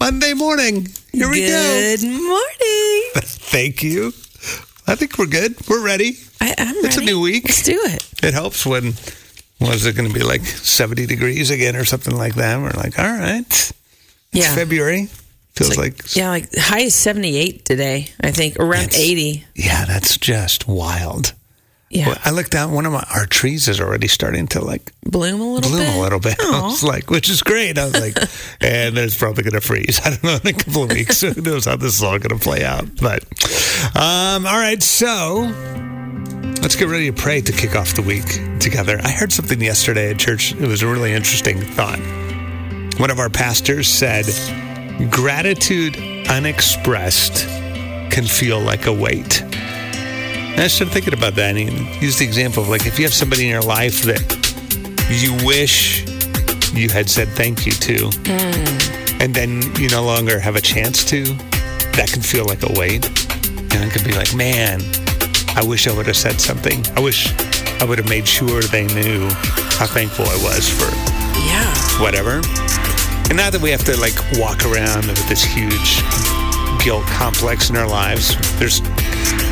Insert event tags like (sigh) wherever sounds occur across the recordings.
Monday morning. Here we go. Good morning. (laughs) Thank you. I think we're good. We're ready. I, I'm ready. It's a new week. Let's do it. It helps when was it going to be like 70 degrees again or something like that? We're like, all right. It's Yeah. February. Feels It's like, yeah, like high is 78 today, I think, around 80. yeah, that's just wild. Yeah. Well, I looked out. One of my, our trees is already starting to like bloom a little bloom bit. a little bit. (laughs) I was like, which is great. I was like, (laughs) and it's probably going to freeze. (laughs) I don't know in a couple of weeks. Who knows how this is all going to play out? But um, all right, so let's get ready to pray to kick off the week together. I heard something yesterday at church. It was a really interesting thought. One of our pastors said, "Gratitude unexpressed can feel like a weight." And I started thinking about that and he used the example of like if you have somebody in your life that you wish you had said thank you to, hmm. and then you no longer have a chance to, that can feel like a weight. And it could be like, man, I wish I would have said something. I wish I would have made sure they knew how thankful I was for Yeah. whatever. And not that we have to like walk around with this huge guilt complex in our lives. There's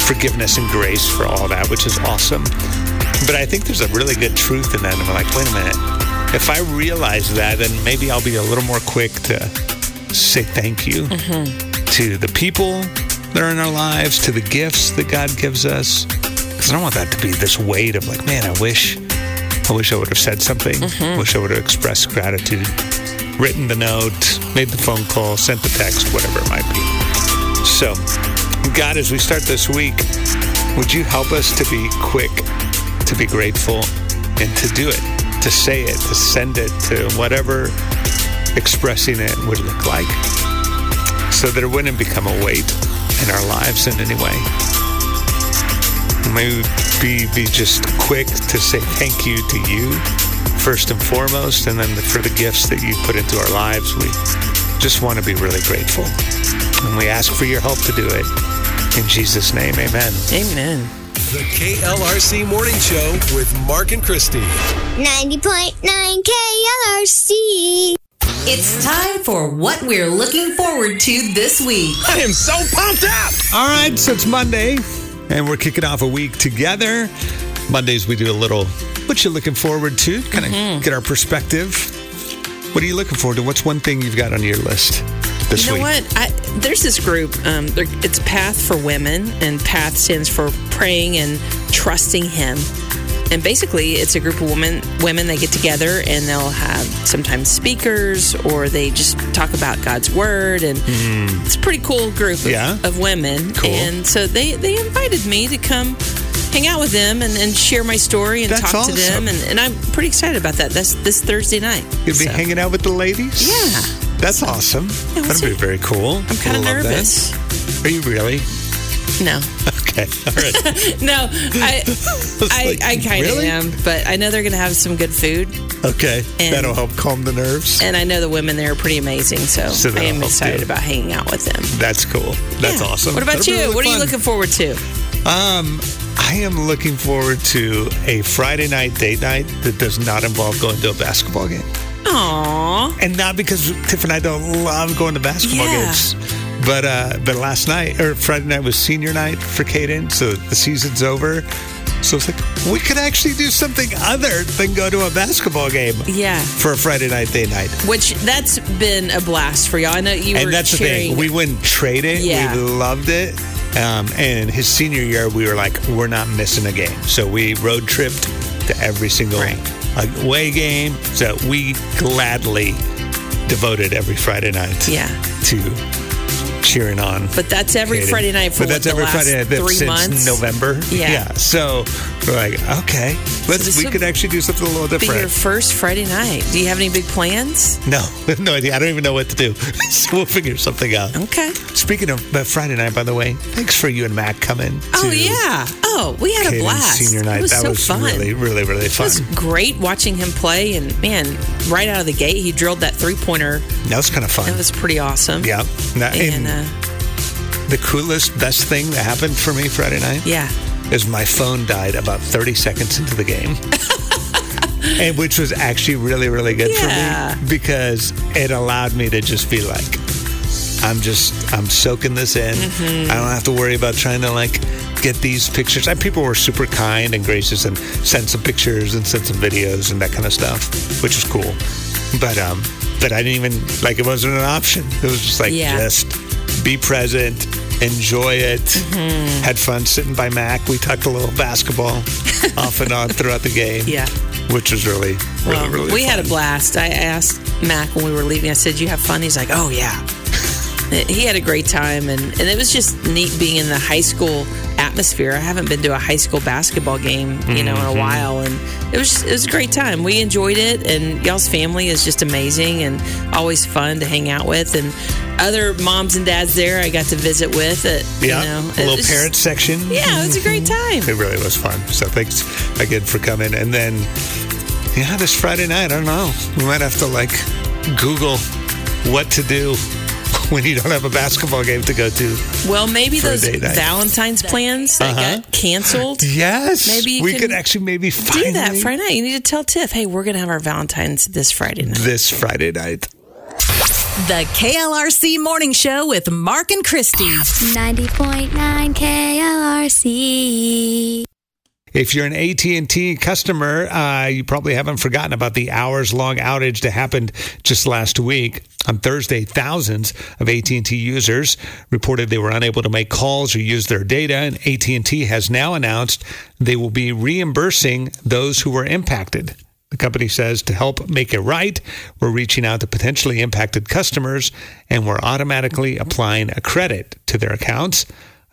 forgiveness and grace for all that, which is awesome. But I think there's a really good truth in that. And I'm like, wait a minute. If I realize that, then maybe I'll be a little more quick to say thank you mm-hmm. to the people that are in our lives, to the gifts that God gives us. Because I don't want that to be this weight of like, man, I wish, I wish I would have said something. Mm-hmm. Wish I would have expressed gratitude, written the note, made the phone call, sent the text, whatever it might be. So, God, as we start this week, would you help us to be quick, to be grateful, and to do it, to say it, to send it, to whatever expressing it would look like, so that it wouldn't become a weight in our lives in any way. May we be, be just quick to say thank you to you first and foremost, and then for the gifts that you put into our lives. We just want to be really grateful. And we ask for your help to do it. In Jesus' name, amen. Amen. The KLRC Morning Show with Mark and Christy. 90.9 KLRC. It's time for what we're looking forward to this week. I am so pumped up. All right, so it's Monday, and we're kicking off a week together. Mondays, we do a little what you're looking forward to, kind of mm-hmm. get our perspective. What are you looking forward to? What's one thing you've got on your list this You know week? what? I, there's this group. Um, it's Path for Women, and Path stands for praying and trusting Him. And basically, it's a group of women. Women they get together and they'll have sometimes speakers, or they just talk about God's word. And it's a pretty cool group of. Yeah. of women. Cool. And so they they invited me to come hang out with them and, and share my story and That's talk to them. And, and I'm pretty excited about that. That's this Thursday night. You'll be hanging out with the ladies? Yeah. That's awesome. we'll That'd be very cool. I'm kind of Love that. nervous. Are you really? No. Okay. (laughs) All right. No, I, (laughs) I, like, I kind of really? am, but I know they're going to have some good food, Okay. And- That'll help calm the nerves. and I know the women there are pretty amazing, so, So I am excited about hanging out with them. That's cool. That's Yeah. awesome. What about That'll you? really what are you looking forward to? Um, I am looking forward to a Friday night date night that does not involve going to a basketball game. Aww. And not because Tiff and I don't love going to basketball Yeah. games. But uh, but last night or Friday night was senior night for Caden, so the season's over. So it's like we could actually do something other than go to a basketball game Yeah. for a Friday night date night. Which that's been a blast for y'all. I know you were and that's the thing. We wouldn't trade it. Yeah. We loved it. Um, and his senior year, we were like, we're not missing a game. So we road tripped to every single Right. Away game. So we gladly devoted every Friday night yeah. to cheering on. But that's every Caden. Friday night for but what, that's the every last Friday night three since months. November. Yeah. So we're like, okay, let's. we could actually do something a little Be different. your first Friday night. Do you have any big plans? no, (laughs) no idea. I don't even know what to do. (laughs) so we'll figure something out. Okay. Speaking of Friday night, by the way, thanks for you and Matt coming. Oh yeah. Oh, we had a blast. Senior night. It was that so was fun. really, really, really It fun. was great watching him play, and man, right out of the gate, he drilled that three pointer. that was kind of fun. That was pretty awesome. yeah. And and uh, the coolest, best thing that happened for me Friday night yeah, is my phone died about 30 seconds into the game. (laughs) and which was actually really, really good Yeah. for me because it allowed me to just be like, I'm just I'm soaking this in. Mm-hmm. I don't have to worry about trying to like get these pictures. And people were super kind and gracious and sent some pictures and sent some videos and that kind of stuff, which was cool. But um, but I didn't even like it wasn't an option. It was just like Yeah. just be present, enjoy it. Mm-hmm. Had fun sitting by Mac. We talked a little basketball (laughs) off and on throughout the game. Yeah. which was really really Well, really. we had a blast. I asked Mac when we were leaving. I said, "You have fun?" He's like, "Oh yeah." (laughs) He had a great time, and, and it was just neat being in the high school atmosphere. I haven't been to a high school basketball game, you know, in a while, and it was it was a great time. We enjoyed it, and y'all's family is just amazing and always fun to hang out with, and other moms and dads there I got to visit with. It, Yeah, you know, a it little parent section. Yeah, it was a great time. It really was fun. So thanks again for coming. And then, yeah, this Friday night, I don't know. We might have to like Google what to do (laughs) when you don't have a basketball game to go to. Well, maybe For a those date night. Valentine's plans that Uh-huh. got canceled. (laughs) Yes, Maybe you we can could actually maybe do that Friday night. You need to tell Tiff, hey, we're going to have our Valentine's this Friday night. this Friday night. The KLRC Morning Show with Mark and Christy. 90.9 KLRC. If you're an AT&T customer, uh, you probably haven't forgotten about the hours-long outage that happened just last week. On Thursday, thousands of AT&T users reported they were unable to make calls or use their data, and AT&T has now announced they will be reimbursing those who were impacted. The company says to help make it right, we're reaching out to potentially impacted customers and we're automatically applying a credit to their accounts.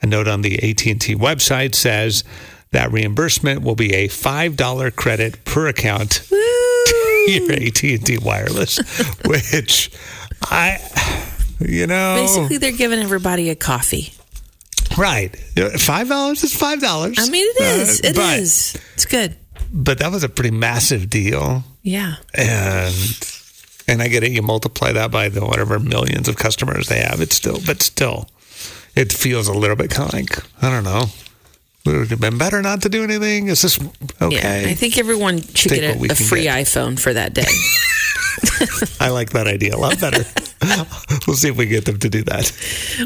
A note on the AT&T website says that reimbursement will be a $5 credit per account your AT&T wireless, (laughs) which I you know Basically, they're giving everybody a coffee. right. $5 is $5. I mean, it is. Uh, It but, is. It's good. But that was a pretty massive deal. Yeah. and and I get it. You multiply that by the whatever millions of customers they have. It's still, but still, it feels a little bit kind of like I don't know. Would it have been better not to do anything? Is this okay? Yeah. I think everyone should Take get a, a free get. iPhone for that day. (laughs) I like that idea a lot better. (laughs) we'll see if we get them to do that.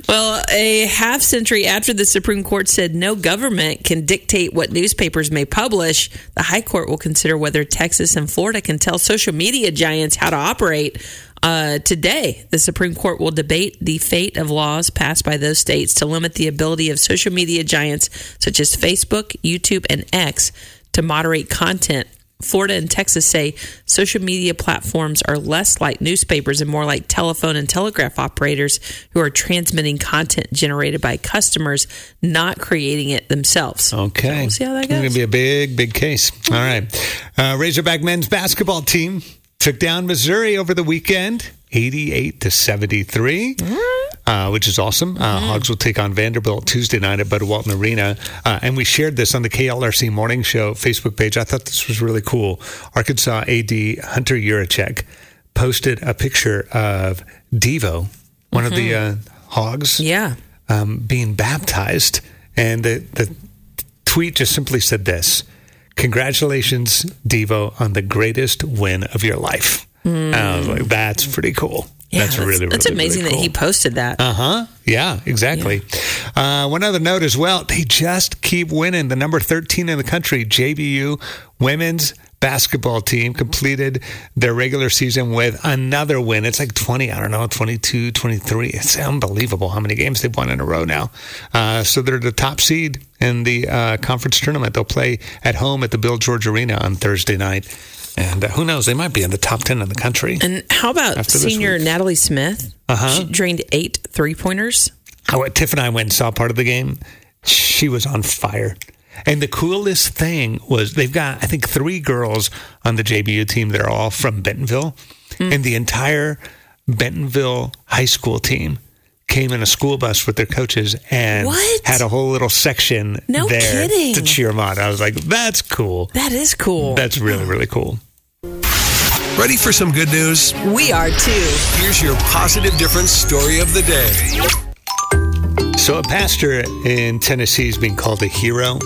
well, a half century after the Supreme Court said no government can dictate what newspapers may publish, the High Court will consider whether Texas and Florida can tell social media giants how to operate. Uh, today, the Supreme Court will debate the fate of laws passed by those states to limit the ability of social media giants such as Facebook, YouTube, and X to moderate content. Florida and Texas say social media platforms are less like newspapers and more like telephone and telegraph operators who are transmitting content generated by customers, not creating it themselves. Okay. we'll see how that goes. It's going to be a big, big case. All right. Uh, Razorback men's basketball team took down Missouri over the weekend, 88 to 73. Uh, which is awesome. Uh, Hogs will take on Vanderbilt Tuesday night at Bud Walton Arena. Uh, and we shared this on the KLRC Morning Show Facebook page. I thought this was really cool. Arkansas AD Hunter Yurachek posted a picture of Devo, one of the uh, Hogs Yeah. um, being baptized. And the, the tweet just simply said this Congratulations, Devo, on the greatest win of your life. And I was like, that's pretty cool. Yeah, that's, really, really, That's amazing really that he posted that. Uh huh. Yeah, exactly. Uh, one other note as well they just keep winning. The number 13 in the country, JBU women's basketball team, completed their regular season with another win. It's like 20, I don't know, 22, 23. It's unbelievable how many games they've won in a row now. Uh, so they're the top seed in the uh, conference tournament. They'll play at home at the Bill George Arena on Thursday night. And uh, who knows? They might be in the top 10 in the country. and how about senior. Natalie Smith? Uh-huh. She drained eight three pointers. I Tiff and I went and saw part of the game. She was on fire. And the coolest thing was they've got, I think, three girls on the JBU team. They're all from Bentonville. Hmm. And the entire Bentonville high school team came in a school bus with their coaches and What? had a whole little section No there kidding. to cheer them on. I was like, that's cool. That is cool. That's really, really cool. Ready for some good news? We are too. Here's your positive difference story of the day. So, a pastor in Tennessee is being called a hero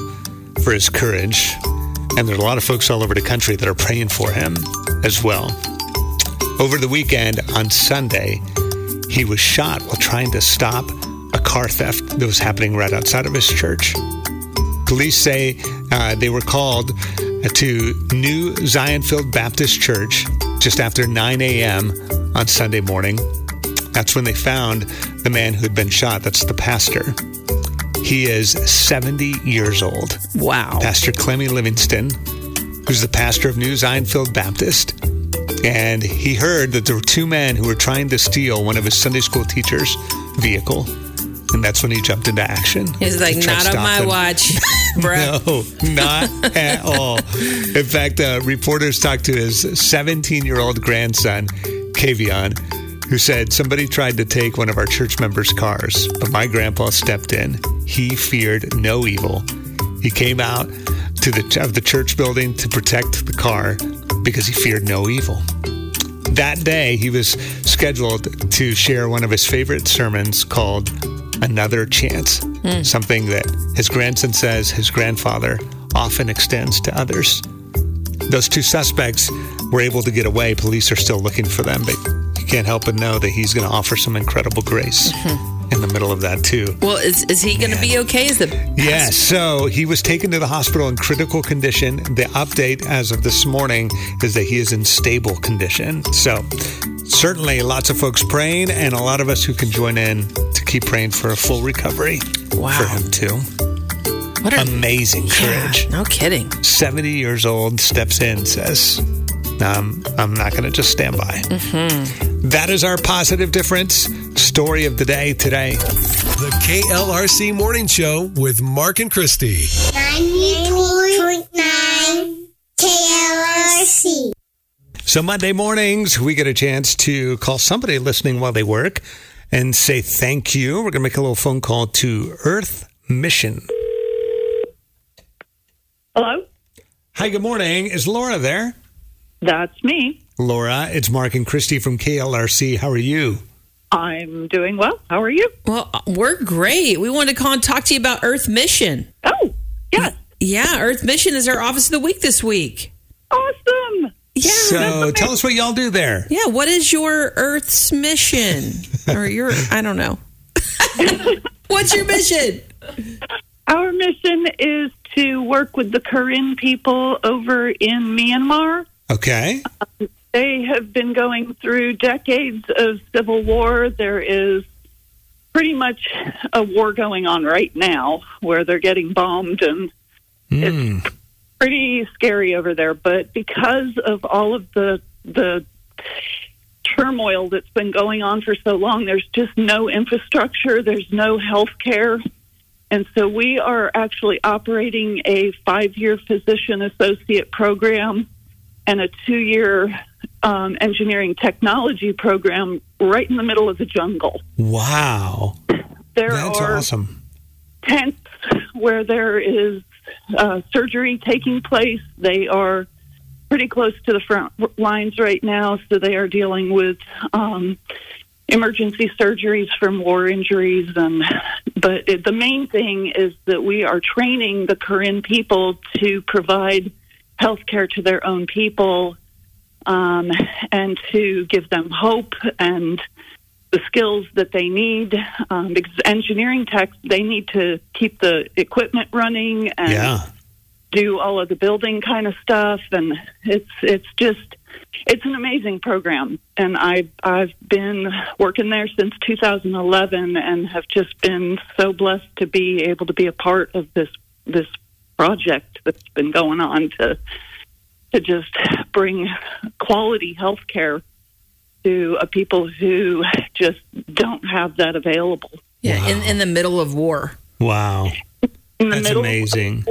for his courage. And there's a lot of folks all over the country that are praying for him as well. Over the weekend on Sunday, he was shot while trying to stop a car theft that was happening right outside of his church. Police say uh, they were called to New Zionfield Baptist Church just after 9 a.m. on Sunday morning. That's when they found the man who had been shot. That's the pastor. He is 70 years old. Wow. Pastor Clemmy Livingston, who's the pastor of New Zionfield Baptist. And he heard that there were two men who were trying to steal one of his Sunday school teacher's vehicle. And that's when he jumped into action. He's like, to try to not on my them. watch, (laughs) bro. No, not at all. In fact, uh, reporters talked to his 17 year old grandson, Kavion, who said somebody tried to take one of our church members' cars, but my grandpa stepped in. He feared no evil. He came out to the of the church building to protect the car because he feared no evil. That day, he was scheduled to share one of his favorite sermons called Another Chance, hmm. something that his grandson says his grandfather often extends to others. Those two suspects were able to get away. Police are still looking for them, but you can't help but know that he's going to offer some incredible grace mm-hmm. In the middle of that, too. Well, is, is he going to be okay? Is the Yes, so he was taken to the hospital in critical condition. The update as of this morning is that he is in stable condition. So, certainly lots of folks praying, and a lot of us who can join in to keep praying for a full recovery Wow. for him, too. what a Amazing courage. No kidding. 70 years old, steps in, says, um, I'm not going to just stand by. That is our positive difference story of the day today. The KLRC Morning Show with Mark and Christy. 90.9 KLRC. So, Monday mornings, we get a chance to call somebody listening while they work and say thank you. We're going to make a little phone call to Earth Mission. Hello, Hi, good morning. Is Laura there? That's me. Laura, it's Mark and Christy from KLRC. How are you? I'm doing well. How are you? Well, we're great. We wanted to call and talk to you about Earth Mission. Oh, yes. Yeah, Earth Mission is our office of the week this week. Awesome. Yeah. So, tell us what y'all do there. yeah, what is your Earth's mission? (laughs) or your, I don't know. (laughs) What's your mission? Our mission is to work with the Karen people over in Myanmar. Okay. They have been going through decades of civil war. There is pretty much a war going on right now where they're getting bombed and it's hmm. pretty scary over there. But because of all of the the turmoil that's been going on for so long, there's just no infrastructure. There's no health care. And so we are actually operating a five year physician associate program and a two year um, engineering technology program right in the middle of the jungle. Wow. There That's are awesome. tents where there is uh, surgery taking place. They are pretty close to the front lines right now, so they are dealing with um, emergency surgeries from war injuries. And but it, the main thing is that we are training the Karen people to provide health care to their own people um, and to give them hope and the skills that they need. Um, because engineering techs, they need to keep the equipment running and Yeah. do all of the building kind of stuff. And it's it's just it's an amazing program. And I I've been working there since 2011 and have just been so blessed to be able to be a part of this this project that's been going on to to just bring quality health care to uh, people who just don't have that available. Yeah, in, in the middle of war. Wow. In the That's middle amazing.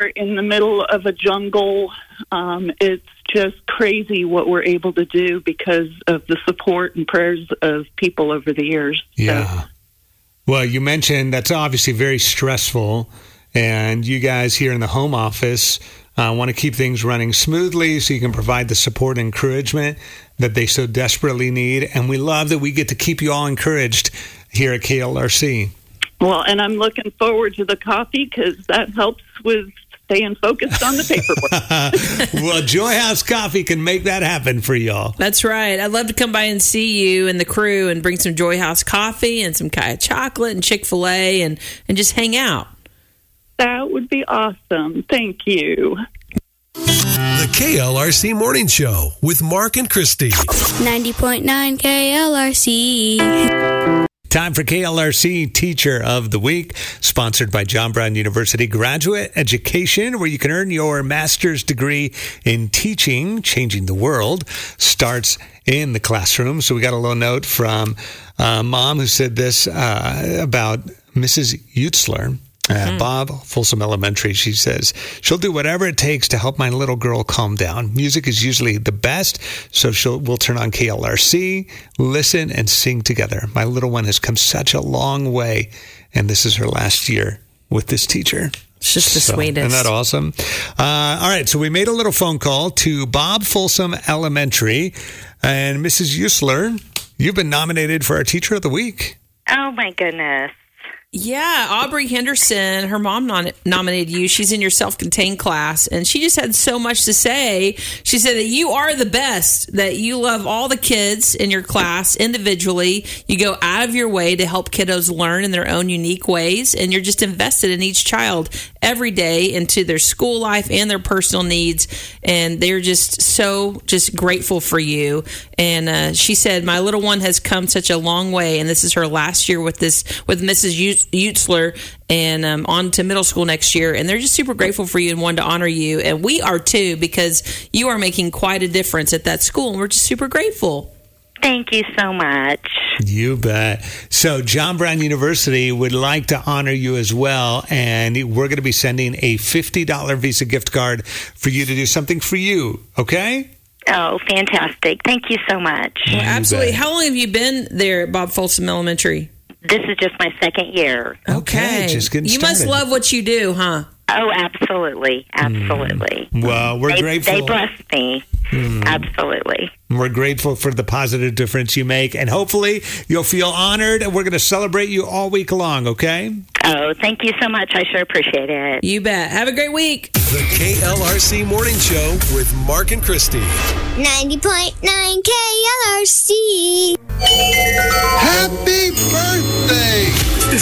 We're in the middle of a jungle. Um, it's just crazy what we're able to do because of the support and prayers of people over the years. So, Yeah. Well, you mentioned that's obviously very stressful, and you guys here in the home office uh, want to keep things running smoothly so you can provide the support and encouragement that they so desperately need. And we love that we get to keep you all encouraged here at KLRC. well, and I'm looking forward to the coffee because that helps with staying focused on the paperwork. (laughs) well, Joy House Coffee can make that happen for y'all. That's right. I'd love to come by and see you and the crew and bring some Joy House coffee and some Kyya chocolate and Chick fil A and, and just hang out. That would be awesome. Thank you. The KLRC Morning Show with Mark and Christy. 90.9 KLRC. Time for KLRC Teacher of the Week, sponsored by John Brown University Graduate Education, where you can earn your master's degree in teaching, changing the world, starts in the classroom. So we got a little note from uh, mom who said this uh, about Mrs. Eutsler. Uh, Bob, Folsom Elementary, she says, she'll do whatever it takes to help my little girl calm down. Music is usually the best, so she'll we'll turn on KLRC, listen, and sing together. My little one has come such a long way, and this is her last year with this teacher. It's just the So, sweetest. Isn't that awesome? Uh, all right, so we made a little phone call to Bob Folsom Elementary, and Mrs. Eutsler, you've been nominated for our Teacher of the Week. Oh my goodness. Yeah, Aubrey Henderson, her mom non- nominated you. She's in your self contained class, and she just had so much to say. She said that you are the best, that you love all the kids in your class individually. You go out of your way to help kiddos learn in their own unique ways, and you're just invested in each child every day into their school life and their personal needs. And they're just so just grateful for you. And uh, she said, My little one has come such a long way, and this is her last year with this with Mrs. Ut- Eutsler and um, on to middle school next year. And they're just super grateful for you and wanted to honor you. And we are too, because you are making quite a difference at that school. And we're just super grateful. Thank you so much. You bet. So, John Brown University would like to honor you as well. And we're going to be sending a $50 Visa gift card for you to do something for you. Okay? Oh, fantastic. Thank you so much. Well, absolutely. How long have you been there at Bob Folsom Elementary? This is just my second year. Okay, just getting You must love what you do, huh? Oh, absolutely. Absolutely. Hmm. Well, we're They, grateful. they blessed me. Hmm. Absolutely. We're grateful for the positive difference you make. And hopefully, you'll feel honored. And we're going to celebrate you all week long, okay? Oh, thank you so much. I sure appreciate it. You bet. Have a great week. The KLRC Morning Show with Mark and Christy. 90.9 KLRC. Happy birthday!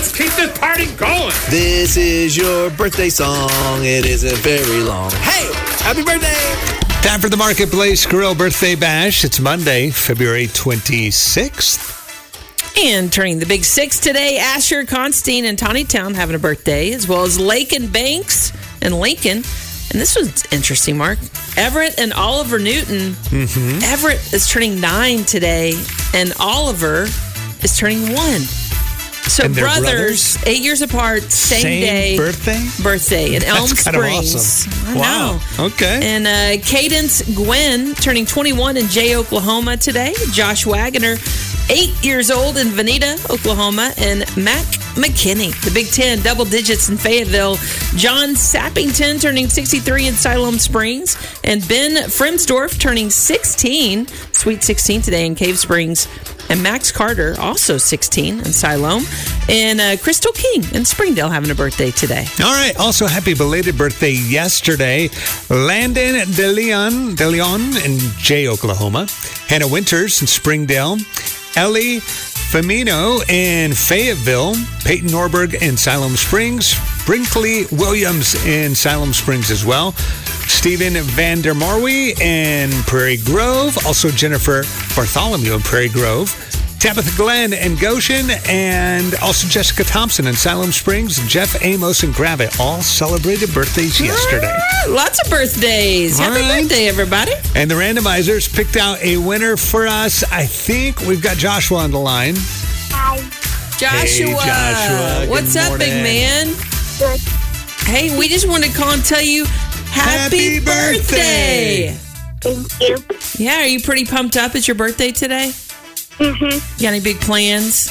Let's keep this party going! This is your birthday song. It isn't very long. Hey, happy birthday! Time for the Marketplace Grill Birthday Bash. It's Monday, February 26th. And turning the big six today, Asher Constein and Tawny Town having a birthday, as well as Lake and Banks and Lincoln. And this was interesting, Mark. Everett and Oliver Newton. Mm-hmm. Everett is turning nine today, and Oliver is turning one. So brothers, brothers? eight years apart, same, Same day, birthday? birthday in Elm That's kind of Springs. awesome. Wow. Okay. And uh, Cadence Gwen turning 21 in Jay, Oklahoma today. Josh Wagoner, eight years old in Vinita, Oklahoma. And Mac McKinney, the Big Ten, double digits in Fayetteville. John Sappington turning 63 in Siloam Springs. And Ben Fremsdorf turning 16, sweet 16 today in Cave Springs. And Max Carter, also 16 in Siloam. And uh, Crystal King in Springdale having a birthday today. All right. Also, happy belated birthday yesterday. Landon De Leon, De Leon in Jay, Oklahoma. Hannah Winters in Springdale. Ellie Femino in Fayetteville. Peyton Norberg in Siloam Springs. Brinkley Williams in Siloam Springs as well. Stephen Vander Marwee in Prairie Grove. Also, Jennifer Bartholomew in Prairie Grove. Tabitha Glenn in Goshen, and also Jessica Thompson in Siloam Springs, Jeff Amos and Gravette all celebrated birthdays yesterday. Ah, Lots of birthdays. All Happy right. birthday, everybody. And the randomizers picked out a winner for us. I think we've got Joshua on the line. Joshua. Joshua. Good What's up, big morning. man? Hey, we just wanted to call and tell you happy, Happy birthday. Thank you. Yeah, are you pretty pumped up? It's your birthday today? Mm-hmm. You got any big plans?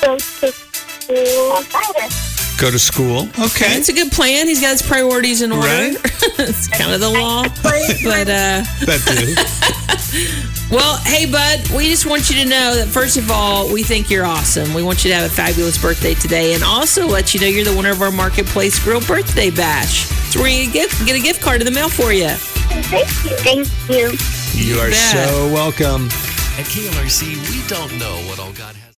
Go to school. Go to school. Okay. It's a good plan. He's got his priorities in order. Right. (laughs) it's kind of the law. (laughs) But uh That too. (laughs) Well, hey, bud, we just want you to know that first of all, we think you're awesome. We want you to have a fabulous birthday today, and also let you know you're the winner of our Marketplace Grill Birthday Bash. So we're going to get, get a gift card in the mail for you. Thank you. Thank you. You are bet. so welcome. At KLRC, we don't know what all got. has.